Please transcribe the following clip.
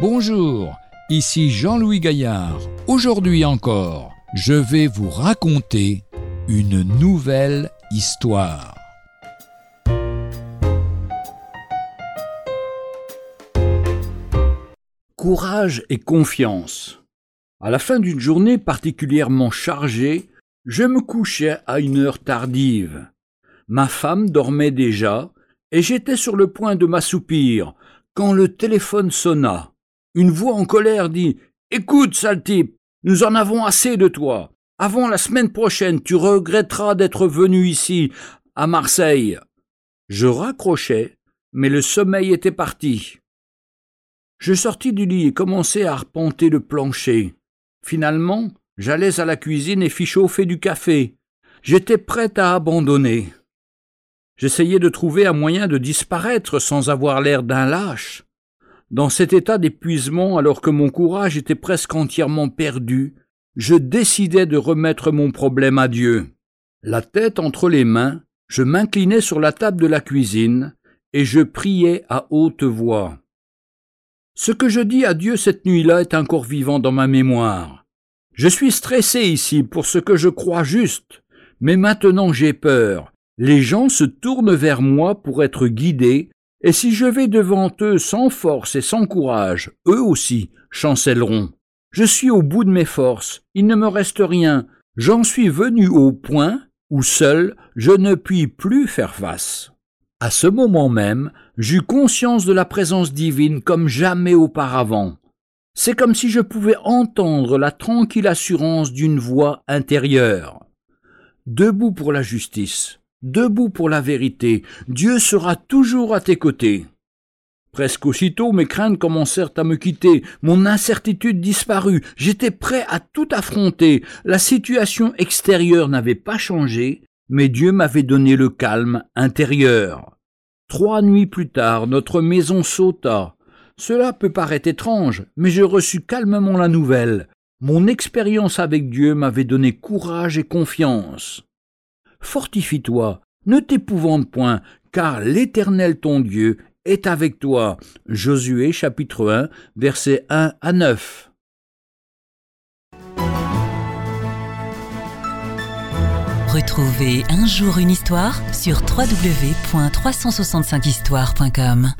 Bonjour, ici Jean-Louis Gaillard. Aujourd'hui encore, je vais vous raconter une nouvelle histoire. Courage et confiance. À la fin d'une journée particulièrement chargée, je me couchais à une heure tardive. Ma femme dormait déjà, et j'étais sur le point de m'assoupir quand le téléphone sonna. Une voix en colère dit Écoute, sale type, nous en avons assez de toi. Avant la semaine prochaine, tu regretteras d'être venu ici, à Marseille. Je raccrochai, mais le sommeil était parti. Je sortis du lit et commençai à arpenter le plancher. Finalement, j'allais à la cuisine et fis chauffer du café. J'étais prêt à abandonner. J'essayais de trouver un moyen de disparaître sans avoir l'air d'un lâche. Dans cet état d'épuisement, alors que mon courage était presque entièrement perdu, je décidai de remettre mon problème à Dieu. La tête entre les mains, je m'inclinai sur la table de la cuisine, et je priais à haute voix. Ce que je dis à Dieu cette nuit-là est encore vivant dans ma mémoire. Je suis stressé ici pour ce que je crois juste, mais maintenant j'ai peur. Les gens se tournent vers moi pour être guidés et si je vais devant eux sans force et sans courage, eux aussi chancelleront. Je suis au bout de mes forces, il ne me reste rien, j'en suis venu au point où seul je ne puis plus faire face. À ce moment même, j'eus conscience de la présence divine comme jamais auparavant. C'est comme si je pouvais entendre la tranquille assurance d'une voix intérieure. Debout pour la justice, debout pour la vérité, Dieu sera toujours à tes côtés. Presque aussitôt mes craintes commencèrent à me quitter, mon incertitude disparut, j'étais prêt à tout affronter, la situation extérieure n'avait pas changé, mais Dieu m'avait donné le calme intérieur. Trois nuits plus tard, notre maison sauta. Cela peut paraître étrange, mais je reçus calmement la nouvelle. Mon expérience avec Dieu m'avait donné courage et confiance. Fortifie-toi, ne t'épouvante point, car l'Éternel ton Dieu est avec toi. Josué chapitre 1 versets 1 à 9. Retrouvez un jour une histoire sur www.365histoire.com.